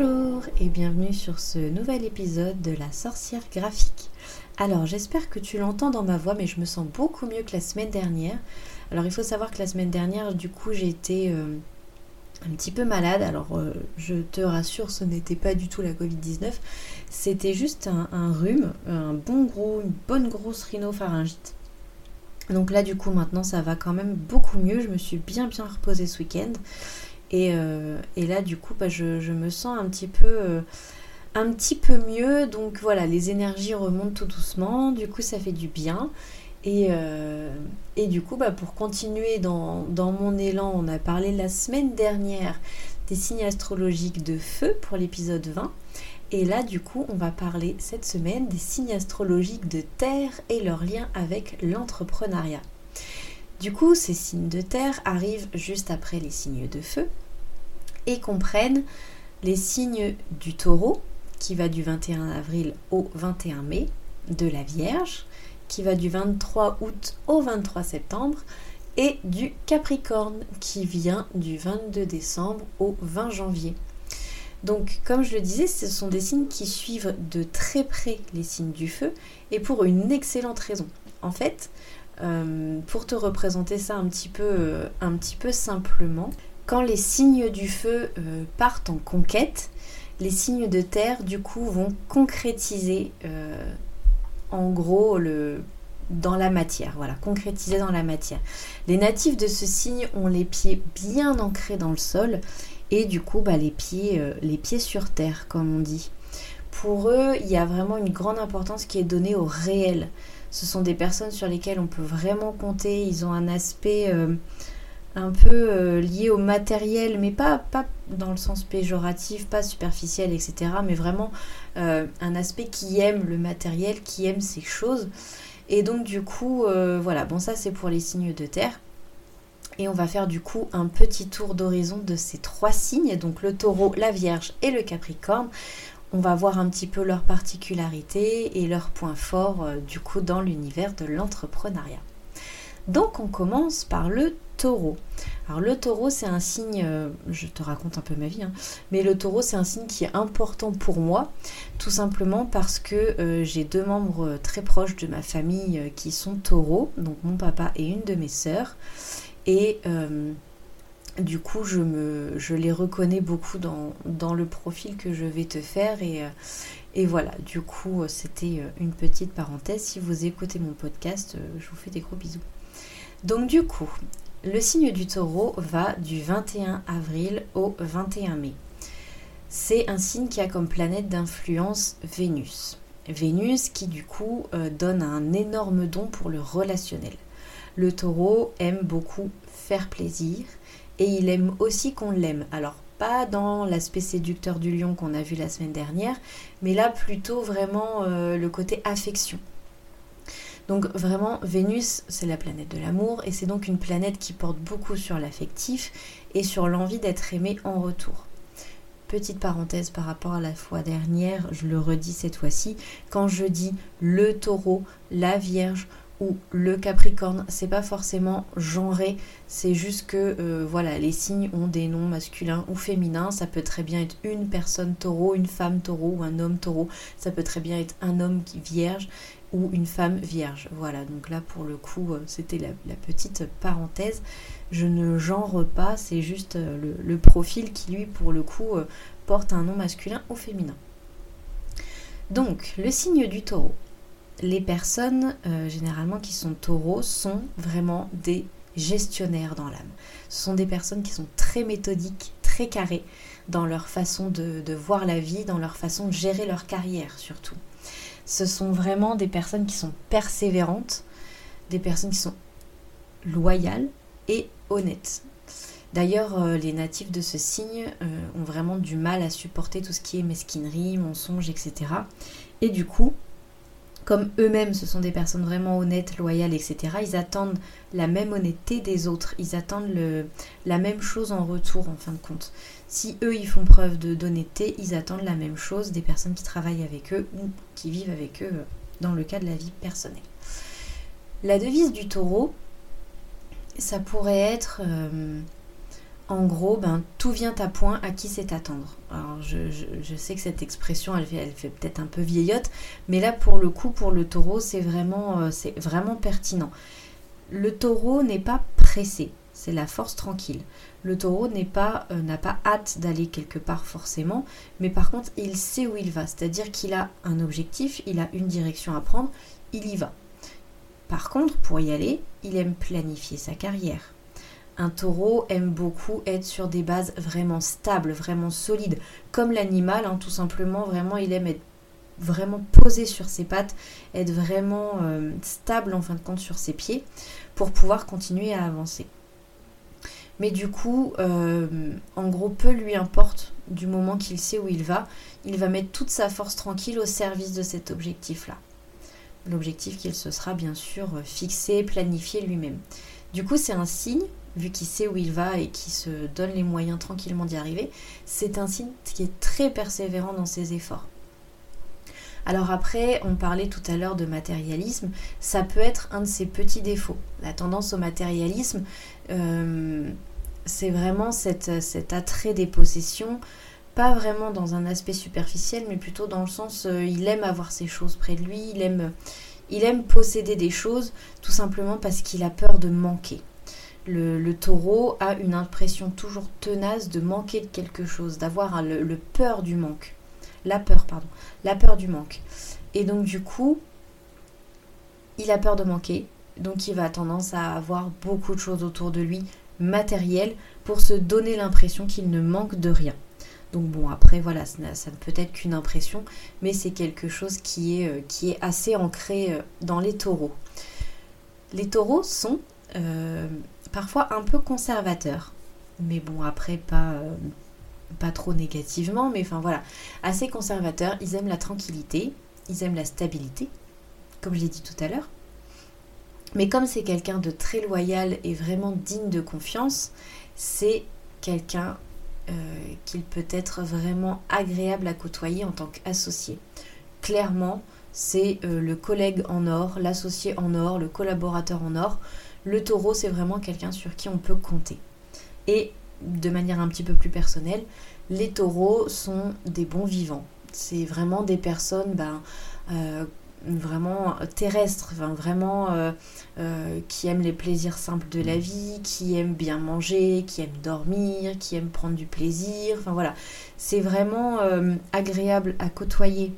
Bonjour et bienvenue sur ce nouvel épisode de la sorcière graphique. Alors j'espère que tu l'entends dans ma voix mais je me sens beaucoup mieux que la semaine dernière. Alors il faut savoir que la semaine dernière du coup été euh, un petit peu malade. Alors euh, je te rassure ce n'était pas du tout la Covid-19. C'était juste un, un, rhume, un bon gros, une bonne grosse rhinopharyngite. Donc là du coup maintenant ça va quand même beaucoup mieux. Je me suis bien bien reposée ce week-end. Euh, et, là, du coup, bah, je, me sens un petit peu... Euh, un petit peu mieux, donc voilà, les énergies remontent tout doucement, du coup ça fait du bien. Et, euh, du coup, bah, pour continuer dans, mon élan, on a parlé la semaine dernière des signes astrologiques de feu pour l'épisode 20. Et là, du coup, on va parler cette semaine des signes astrologiques de terre et leur lien avec l'entrepreneuriat. Du coup, ces signes de terre arrivent juste après les signes de feu et comprennent les signes du taureau, qui va du 21 avril au 21 mai, de la Vierge, qui va du 23 août au 23 septembre, et du Capricorne, qui vient du 22 décembre au 20 janvier. Donc, comme je le disais, ce sont des signes qui suivent de très près les signes du feu, et pour une excellente raison. En fait, euh, pour te représenter ça un petit peu, euh, un petit peu simplement, quand les signes du feu euh, partent en conquête, les signes de terre du coup vont concrétiser en gros dans la matière, voilà, concrétiser dans la matière. Les natifs de ce signe ont les pieds bien ancrés dans le sol et du coup bah, les, les pieds sur terre comme on dit. Pour eux, il y a vraiment une grande importance qui est donnée au réel. Ce sont des personnes sur lesquelles on peut vraiment compter. Ils ont un aspect euh, un peu euh, lié au matériel, mais pas, dans le sens péjoratif, pas superficiel, etc. Mais vraiment euh, un aspect qui aime le matériel, qui aime ces choses. Et donc du coup, voilà, bon ça c'est pour les signes de terre. Et on va faire du coup un petit tour d'horizon de ces trois signes, donc le taureau, la vierge et le capricorne on va voir un petit peu leurs particularités et leurs points forts euh, du coup dans l'univers de l'entrepreneuriat. Donc on commence par le taureau. Alors le taureau c'est un signe, euh, je te raconte un peu ma vie, hein, mais le taureau c'est un signe qui est important pour moi, tout simplement parce que euh, j'ai deux membres très proches de ma famille qui sont taureaux, donc mon papa et une de mes sœurs. Et du coup, je, me, je les reconnais beaucoup dans, le profil que je vais te faire. Et, euh, voilà, du coup, euh, c'était euh, une petite parenthèse. Si vous écoutez mon podcast, je vous fais des gros bisous. Donc du coup, le signe du taureau va du 21 avril au 21 mai. C'est un signe qui a comme planète d'influence Vénus. Vénus qui du coup donne un énorme don pour le relationnel. Le taureau aime beaucoup faire plaisir, et il aime aussi qu'on l'aime. Alors pas dans l'aspect séducteur du lion qu'on a vu la semaine dernière, mais là plutôt vraiment euh, le côté affection. Donc vraiment, Vénus, c'est la planète de l'amour, et c'est donc une planète qui porte beaucoup sur l'affectif et sur l'envie d'être aimé en retour. Petite parenthèse par rapport à la fois dernière, je le redis cette fois-ci, quand je dis le taureau, la vierge ou le Capricorne, c'est pas forcément genré, c'est juste que euh, voilà, les signes ont des noms masculins ou féminins. Ça peut très bien être une personne taureau, une femme taureau ou un homme taureau. Ça peut très bien être un homme qui vierge ou une femme vierge. Voilà, donc là pour le coup, euh, c'était la, petite parenthèse. Je ne genre pas, c'est juste euh, le, le, profil qui lui pour le coup porte un nom masculin ou féminin. Donc, le signe du taureau les personnes euh, généralement qui sont taureaux sont vraiment des gestionnaires dans l'âme. Ce sont des personnes qui sont très méthodiques, très carrées dans leur façon de, voir la vie, dans leur façon de gérer leur carrière surtout. Ce sont vraiment des personnes qui sont persévérantes, des personnes qui sont loyales et honnêtes. D'ailleurs, euh, les natifs de ce signe euh, ont vraiment du mal à supporter tout ce qui est mesquinerie, mensonge, etc. Et du coup, comme eux-mêmes, ce sont des personnes vraiment honnêtes, loyales, etc., ils attendent la même honnêteté des autres, ils attendent la même chose en retour en fin de compte. Si eux, ils font preuve d'honnêteté, ils attendent la même chose des personnes qui travaillent avec eux ou qui vivent avec eux dans le cas de la vie personnelle. La devise du taureau, ça pourrait être, euh, en gros, ben, tout vient à point à qui c'est attendre. Alors, je, sais que cette expression, elle fait, peut-être un peu vieillotte, mais là, pour le coup, pour le taureau, c'est vraiment, euh, pertinent. Le taureau n'est pas pressé, c'est la force tranquille. Le taureau n'est euh, n'a pas hâte d'aller quelque part forcément, mais par contre, il sait où il va, c'est-à-dire qu'il a un objectif, il a une direction à prendre, il y va. Par contre, pour y aller, il aime planifier sa carrière un taureau aime beaucoup être sur des bases vraiment stables, vraiment solides, comme l'animal, hein, tout simplement, vraiment, il aime être vraiment posé sur ses pattes, être vraiment euh, stable en fin de compte sur ses pieds, pour pouvoir continuer à avancer. Mais du coup, euh, en gros, peu lui importe du moment qu'il sait où il va, il va mettre toute sa force tranquille au service de cet objectif-là. L'objectif qu'il se sera bien sûr fixé, planifié lui-même. Du coup, c'est un signe vu qu'il sait où il va et qui se donne les moyens tranquillement d'y arriver, c'est un signe qui est très persévérant dans ses efforts. Alors après, on parlait tout à l'heure de matérialisme, ça peut être un de ses petits défauts. La tendance au matérialisme, euh, c'est vraiment cet attrait des possessions, pas vraiment dans un aspect superficiel, mais plutôt dans le sens, euh, il aime avoir ses choses près de lui, il aime posséder des choses, tout simplement parce qu'il a peur de manquer le, taureau a une impression toujours tenace de manquer de quelque chose, d'avoir le, peur du manque. La peur, pardon. La peur du manque. Et donc du coup, il a peur de manquer. Donc il va tendance à avoir beaucoup de choses autour de lui, matérielles, pour se donner l'impression qu'il ne manque de rien. Donc bon, après, voilà, ça, ne peut être qu'une impression, mais c'est quelque chose qui est, euh, assez ancré euh, dans les taureaux. Les taureaux sont euh, parfois un peu conservateur. Mais bon, après, pas, euh, pas trop négativement, mais enfin voilà, assez conservateur. Ils aiment la tranquillité, ils aiment la stabilité, comme je l'ai dit tout à l'heure. Mais comme c'est quelqu'un de très loyal et vraiment digne de confiance, c'est quelqu'un euh, qu'il peut être vraiment agréable à côtoyer en tant qu'associé. Clairement, c'est euh, le collègue en or, l'associé en or, le collaborateur en or. Le taureau, c'est vraiment quelqu'un sur qui on peut compter. Et de manière un petit peu plus personnelle, les taureaux sont des bons vivants. C'est vraiment des personnes ben, euh, vraiment terrestres, vraiment euh, euh, qui aiment les plaisirs simples de la vie, qui aiment bien manger, qui aiment dormir, qui aiment prendre du plaisir. Enfin voilà, c'est vraiment agréable à côtoyer.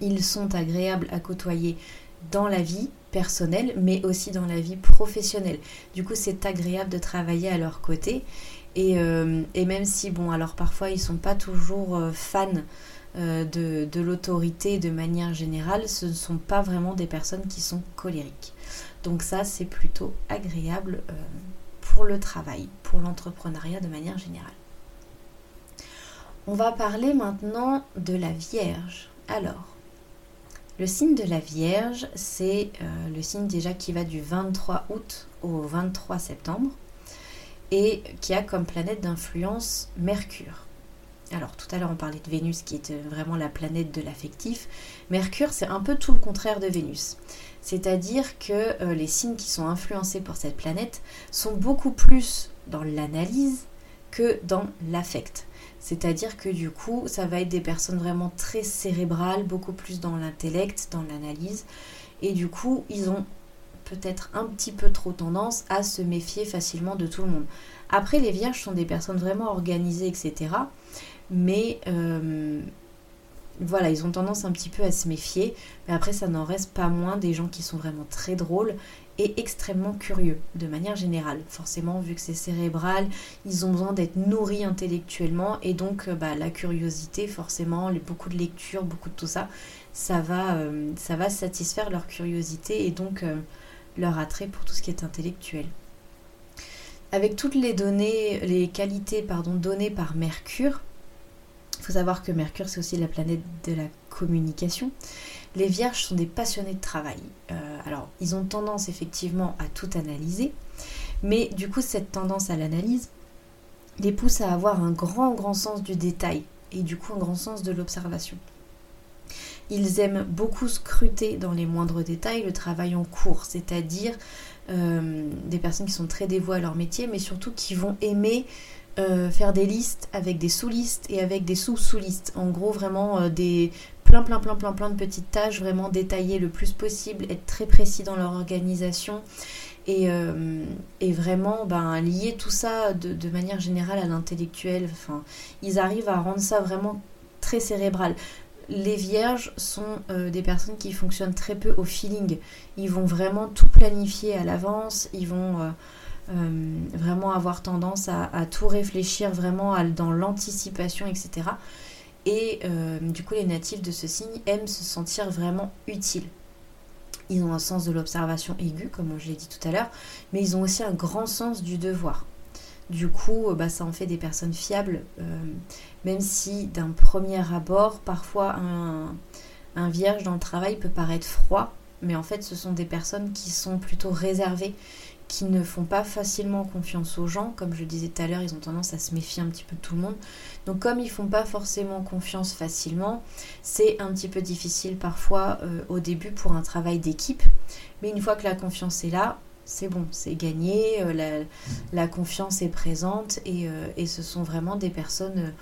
ils sont agréables à côtoyer dans la vie personnelle, mais aussi dans la vie professionnelle. Du coup, c'est agréable de travailler à leur côté. Et, euh, même si, bon, alors parfois, ils sont pas toujours euh, fans euh, de l'autorité de manière générale, ce ne sont pas vraiment des personnes qui sont colériques. Donc ça, c'est plutôt agréable pour le travail, pour l'entrepreneuriat de manière générale. On va parler maintenant de la Vierge. Alors, le signe de la Vierge, c'est euh, le signe déjà qui va du 23 août au 23 septembre et qui a comme planète d'influence Mercure. Alors tout à l'heure on parlait de Vénus qui est euh, vraiment la planète de l'affectif. Mercure c'est un peu tout le contraire de Vénus. C'est-à-dire que euh, les signes qui sont influencés par cette planète sont beaucoup plus dans l'analyse que dans l'affect. C'est-à-dire que du coup, ça va être des personnes vraiment très cérébrales, beaucoup plus dans l'intellect, dans l'analyse. Et du coup, ils ont peut-être un petit peu trop tendance à se méfier facilement de tout le monde. Après, les vierges sont des personnes vraiment organisées, etc. Mais euh, voilà, ils ont tendance un petit peu à se méfier. Mais après, ça n'en reste pas moins des gens qui sont vraiment très drôles et extrêmement curieux de manière générale. Forcément, vu que c'est cérébral, ils ont besoin d'être nourris intellectuellement et donc euh, bah, la curiosité, forcément, beaucoup de lectures, beaucoup de tout ça, ça va, euh, ça va satisfaire leur curiosité et donc euh, leur attrait pour tout ce qui est intellectuel. Avec toutes les données, les qualités données par Mercure, il faut savoir que Mercure c'est aussi la planète de la communication. Les vierges sont des passionnés de travail. Euh, alors, ils ont tendance effectivement à tout analyser, mais du coup, cette tendance à l'analyse les pousse à avoir un grand, grand sens du détail et du coup un grand sens de l'observation. Ils aiment beaucoup scruter dans les moindres détails le travail en cours, c'est-à-dire des personnes qui sont très dévouées à leur métier, mais surtout qui vont aimer faire des listes avec des sous-listes et avec des sous-sous-listes. En gros, vraiment des plein, plein, plein, plein, plein de petites tâches, vraiment détaillées le plus possible, être très précis dans leur organisation et, euh, vraiment ben, lier tout ça de, manière générale à l'intellectuel. Enfin, ils arrivent à rendre ça vraiment très cérébral. Les vierges sont euh, des personnes qui fonctionnent très peu au feeling. Ils vont vraiment tout planifier à l'avance, ils vont euh, vraiment avoir tendance à, tout réfléchir vraiment dans l'anticipation, etc. Et du coup, les natifs de ce signe aiment se sentir vraiment utiles ils ont un sens de l'observation aiguë, comme je l'ai dit tout à l'heure, mais ils ont aussi un grand sens du devoir. Du coup, euh, bah, ça en fait des personnes fiables, euh, même si d'un premier abord, parfois un, un vierge dans le travail peut paraître froid, mais en fait ce sont des personnes qui sont plutôt réservées, qui ne font pas facilement confiance aux gens. Comme je disais tout à l'heure, ils ont tendance à se méfier un petit peu de tout le monde. Donc comme ils font pas forcément confiance facilement, c'est un petit peu difficile parfois euh, au début pour un travail d'équipe. Mais une fois que la confiance est là, c'est bon, c'est gagné, euh, la, confiance est présente et, euh, et, ce sont vraiment des personnes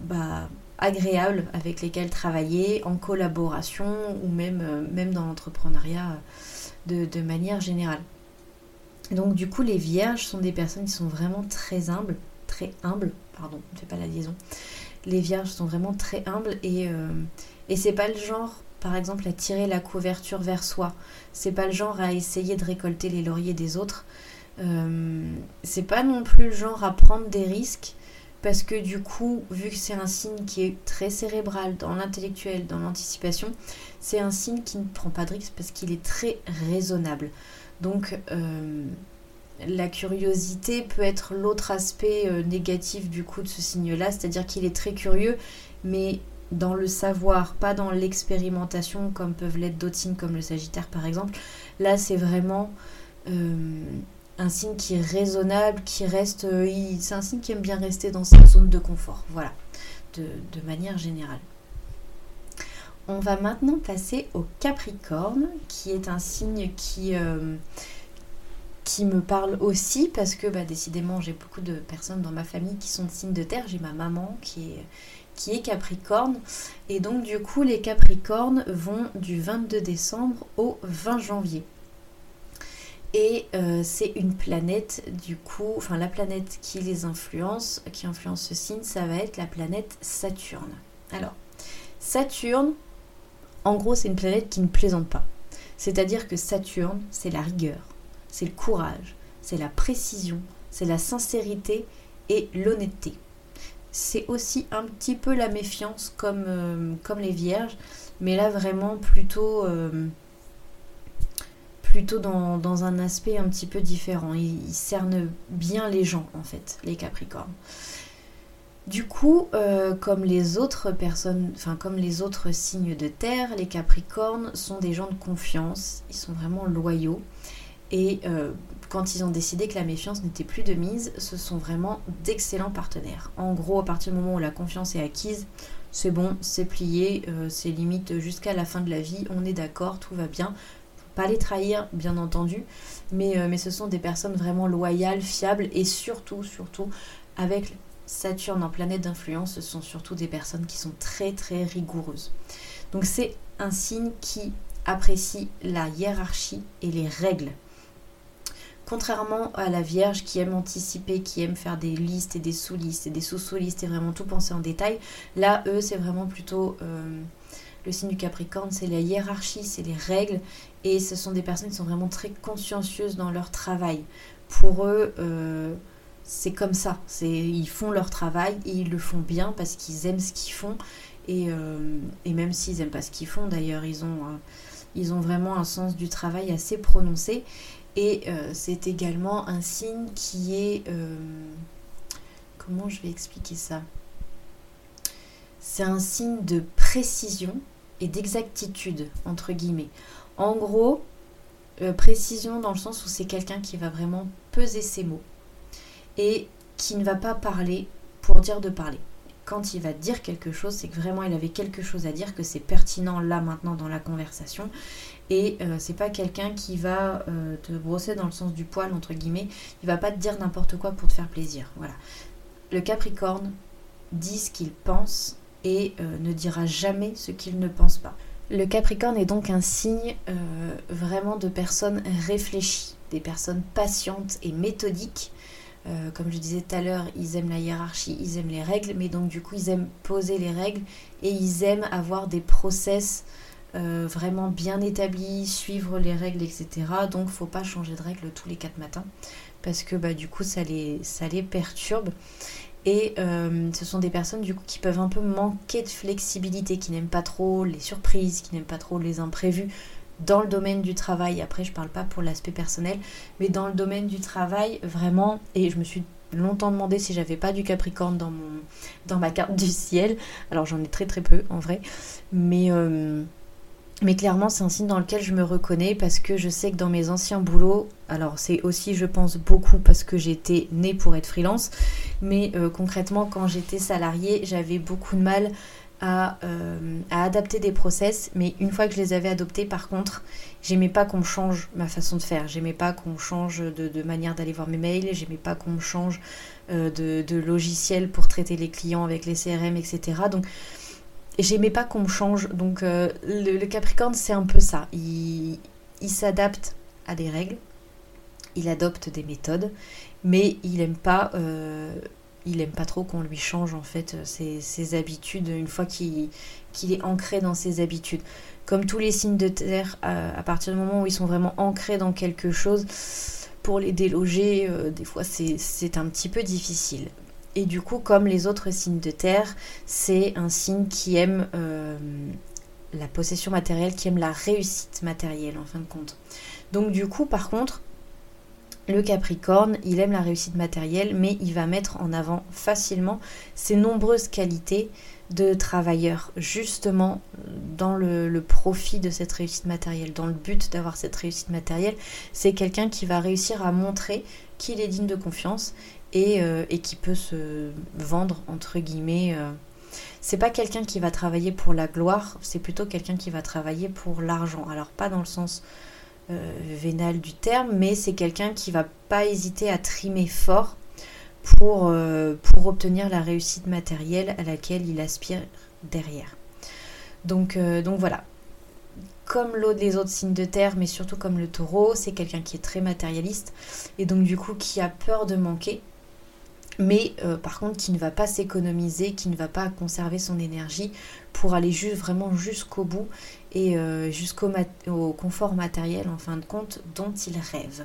bah, agréables avec lesquelles travailler en collaboration ou même, même dans l'entrepreneuriat de manière générale. Donc du coup, les vierges sont des personnes qui sont vraiment très humbles, très humbles, pardon, ne fais pas la liaison. Les vierges sont vraiment très humbles et, euh, et c'est pas le genre, par exemple, à tirer la couverture vers soi. C'est pas le genre à essayer de récolter les lauriers des autres. Euh, c'est pas non plus le genre à prendre des risques parce que du coup, vu que c'est un signe qui est très cérébral dans l'intellectuel, dans l'anticipation, c'est un signe qui ne prend pas de risques parce qu'il est très raisonnable. Donc euh, la curiosité peut être l'autre aspect euh, négatif du coup de ce signe-là, c'est-à-dire qu'il est très curieux, mais dans le savoir, pas dans l'expérimentation comme peuvent l'être d'autres signes comme le Sagittaire par exemple. Là c'est vraiment euh, un signe qui est raisonnable, qui reste... c'est un signe qui aime bien rester dans sa zone de confort, voilà, de, de manière générale. On va maintenant passer au Capricorne, qui est un signe qui, euh, qui me parle aussi parce que bah, décidément j'ai beaucoup de personnes dans ma famille qui sont de signes de terre. J'ai ma maman qui est, qui est Capricorne. Et donc du coup les Capricornes vont du 22 décembre au 20 janvier. Et euh, c'est une planète, du coup, enfin la planète qui les influence, qui influence ce signe, ça va être la planète Saturne. Alors, Saturne, en gros, c'est une planète qui ne plaisante pas. C'est-à-dire que Saturne, c'est la rigueur, c'est le courage, c'est la précision, c'est la sincérité et l'honnêteté. C'est aussi un petit peu la méfiance comme, euh, comme les vierges, mais là vraiment plutôt, euh, plutôt dans, un aspect un petit peu différent. ils cernent bien les gens en fait, les capricornes. Du coup, euh, comme les autres personnes, enfin comme les autres signes de terre, les Capricornes sont des gens de confiance, ils sont vraiment loyaux. Et euh, quand ils ont décidé que la méfiance n'était plus de mise, ce sont vraiment d'excellents partenaires. En gros, à partir du moment où la confiance est acquise, c'est bon, c'est plié, euh, c'est limite jusqu'à la fin de la vie, on est d'accord, tout va bien. Pas les trahir, bien entendu, mais ce sont des personnes vraiment loyales, fiables et surtout, surtout avec Saturne en planète d'influence, ce sont surtout des personnes qui sont très très rigoureuses. Donc c'est un signe qui apprécie la hiérarchie et les règles. Contrairement à la Vierge qui aime anticiper, qui aime faire des listes et des sous-listes et des sous-sous-listes et vraiment tout penser en détail, là, eux, c'est vraiment plutôt euh, le signe du Capricorne, c'est la hiérarchie, c'est les règles et ce sont des personnes qui sont vraiment très consciencieuses dans leur travail. Pour eux, euh, c'est comme ça. Ils font leur travail et ils le font bien parce qu'ils aiment ce qu'ils font. Et, euh, même s'ils n'aiment pas ce qu'ils font, d'ailleurs, ils ont, euh, ils ont vraiment un sens du travail assez prononcé. Et euh, c'est également un signe qui est... comment je vais expliquer ça? C'est un signe de précision et d'exactitude, entre guillemets. En gros, précision dans le sens où c'est quelqu'un qui va vraiment peser ses mots et qui ne va pas parler pour dire de parler. quand il va dire quelque chose, c'est que vraiment il avait quelque chose à dire, que c'est pertinent là maintenant dans la conversation. Et euh, c'est pas quelqu'un qui va euh, te brosser dans le sens du poil, entre guillemets. Il va pas te dire n'importe quoi pour te faire plaisir. Voilà. Le Capricorne dit ce qu'il pense et euh, ne dira jamais ce qu'il ne pense pas. Le Capricorne est donc un signe vraiment de personnes réfléchies, des personnes patientes et méthodiques. Comme je disais tout à l'heure, ils aiment la hiérarchie, ils aiment les règles, mais donc du coup ils aiment poser les règles et ils aiment avoir des process euh, vraiment bien établi, suivre les règles, etc. Donc faut pas changer de règles tous les quatre matins parce que bah, du coup ça les, ça les perturbe. Et euh, ce sont des personnes du coup qui peuvent un peu manquer de flexibilité, qui n'aiment pas trop les surprises, qui n'aiment pas trop les imprévus dans le domaine du travail. Après, je parle pas pour l'aspect personnel, mais dans le domaine du travail, vraiment, et je me suis longtemps demandé si j'avais pas du Capricorne dans, mon, dans ma carte du ciel. Alors j'en ai très très peu en vrai, mais euh, clairement, c'est un signe dans lequel je me reconnais parce que je sais que dans mes anciens boulots, alors c'est aussi, je pense, beaucoup parce que j'étais née pour être freelance, mais euh, concrètement, quand j'étais salariée, j'avais beaucoup de mal à, euh, à, adapter des process, mais une fois que je les avais adoptés, par contre, j'aimais pas qu'on change ma façon de faire, j'aimais pas qu'on change de, manière d'aller voir mes mails, j'aimais pas qu'on me change euh, de, logiciel pour traiter les clients avec les CRM, etc. Donc, j'aimais pas qu'on me change. Donc euh, le, Capricorne, c'est un peu ça. Il, s'adapte à des règles, il adopte des méthodes, mais il aime pas, il aime pas trop qu'on lui change en fait ses, habitudes une fois qu'il est ancré dans ses habitudes. Comme tous les signes de terre, à, partir du moment où ils sont vraiment ancrés dans quelque chose, pour les déloger, euh, des fois c'est un petit peu difficile. Et du coup, comme les autres signes de terre, c'est un signe qui aime euh, la possession matérielle, qui aime la réussite matérielle en fin de compte. Donc du coup, par contre, le Capricorne, il aime la réussite matérielle, mais il va mettre en avant facilement ses nombreuses qualités de travailleur, justement dans le, profit de cette réussite matérielle, dans le but d'avoir cette réussite matérielle. C'est quelqu'un qui va réussir à montrer qu'il est digne de confiance euh, et, qui peut se vendre entre guillemets. Euh. C'est pas quelqu'un qui va travailler pour la gloire, c'est plutôt quelqu'un qui va travailler pour l'argent. Alors pas dans le sens euh, vénal du terme, mais c'est quelqu'un qui va pas hésiter à trimer fort pour, pour obtenir la réussite matérielle à laquelle il aspire derrière. Donc, donc voilà, comme l'autre des autres signes de terre, mais surtout comme le taureau, c'est quelqu'un qui est très matérialiste et donc du coup qui a peur de manquer mais euh, par contre qui ne va pas s'économiser, qui ne va pas conserver son énergie pour aller juste, vraiment jusqu'au bout et euh, jusqu'au confort matériel en fin de compte dont il rêve.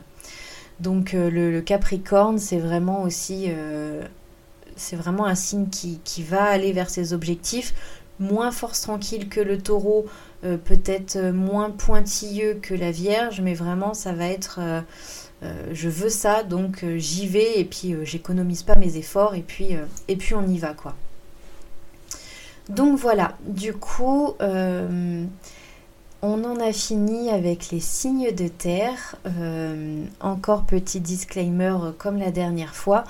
Donc euh, le, Capricorne, c'est vraiment aussi c'est vraiment un signe qui, qui, va aller vers ses objectifs, moins force tranquille que le taureau, peut-être moins pointilleux que la Vierge, mais vraiment ça va être je veux ça, donc euh, j'y vais et puis euh, j'économise pas mes efforts et puis, et puis on y va quoi. Donc voilà, du coup, on en a fini avec les signes de terre. encore petit disclaimer comme la dernière fois.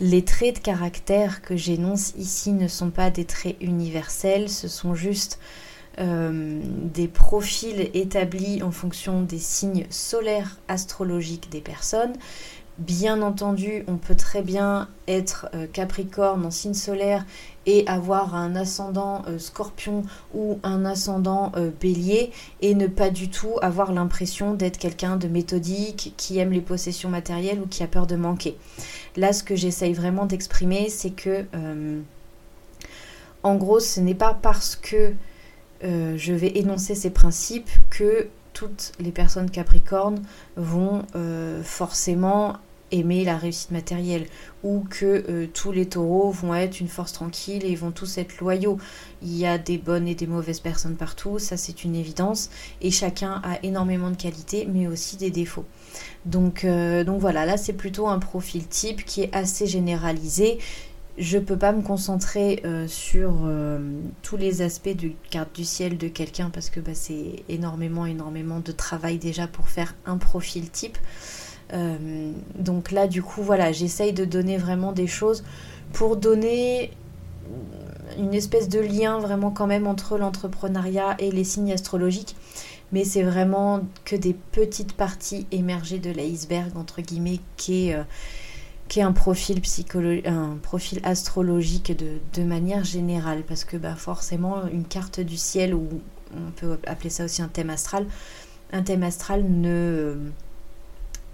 Les traits de caractère que j'énonce ici ne sont pas des traits universels, ce sont juste euh, des profils établis en fonction des signes solaires astrologiques des personnes. Bien entendu, on peut très bien être euh, Capricorne en signe solaire et avoir un ascendant euh, Scorpion ou un ascendant Bélier et ne pas du tout avoir l'impression d'être quelqu'un de méthodique, qui aime les possessions matérielles ou qui a peur de manquer. Là, ce que j'essaye vraiment d'exprimer, c'est que, en gros, ce n'est pas parce que euh, je vais énoncer ces principes que toutes les personnes capricornes vont euh, forcément aimer la réussite matérielle ou que euh, tous les taureaux vont être une force tranquille et vont tous être loyaux. Il y a des bonnes et des mauvaises personnes partout, ça c'est une évidence, et chacun a énormément de qualités mais aussi des défauts. Donc, donc voilà, là c'est plutôt un profil type qui est assez généralisé je peux pas me concentrer euh, sur euh, tous les aspects de carte du ciel de quelqu'un parce que bah, c'est énormément, énormément de travail déjà pour faire un profil type. Euh, donc là, du coup, voilà, j'essaye de donner vraiment des choses pour donner une espèce de lien vraiment quand même entre l'entrepreneuriat et les signes astrologiques. Mais c'est vraiment que des petites parties émergées de l'iceberg, entre guillemets, qui est, euh, qui est un, profil astrologique de, de, manière générale. Parce que bah, forcément, une carte du ciel, ou on peut appeler ça aussi un thème astral, un thème astral ne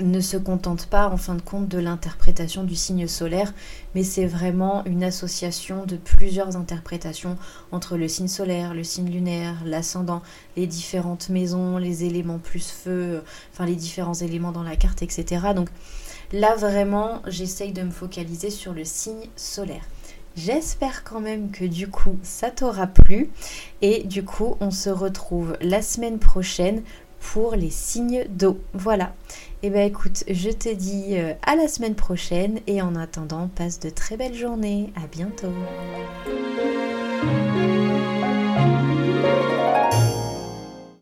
ne se contente pas en fin de compte de l'interprétation du signe solaire, mais c'est vraiment une association de plusieurs interprétations entre le signe solaire, le signe lunaire, l'ascendant, les différentes maisons, les éléments plus feu, enfin les différents éléments dans la carte, etc. Donc là vraiment, j'essaye de me focaliser sur le signe solaire. J'espère quand même que du coup ça t'aura plu et du coup on se retrouve la semaine prochaine pour les signes d'eau. Voilà. Et eh bien écoute, je te dis euh, à la semaine prochaine et en attendant, passe de très belles journées. À bientôt.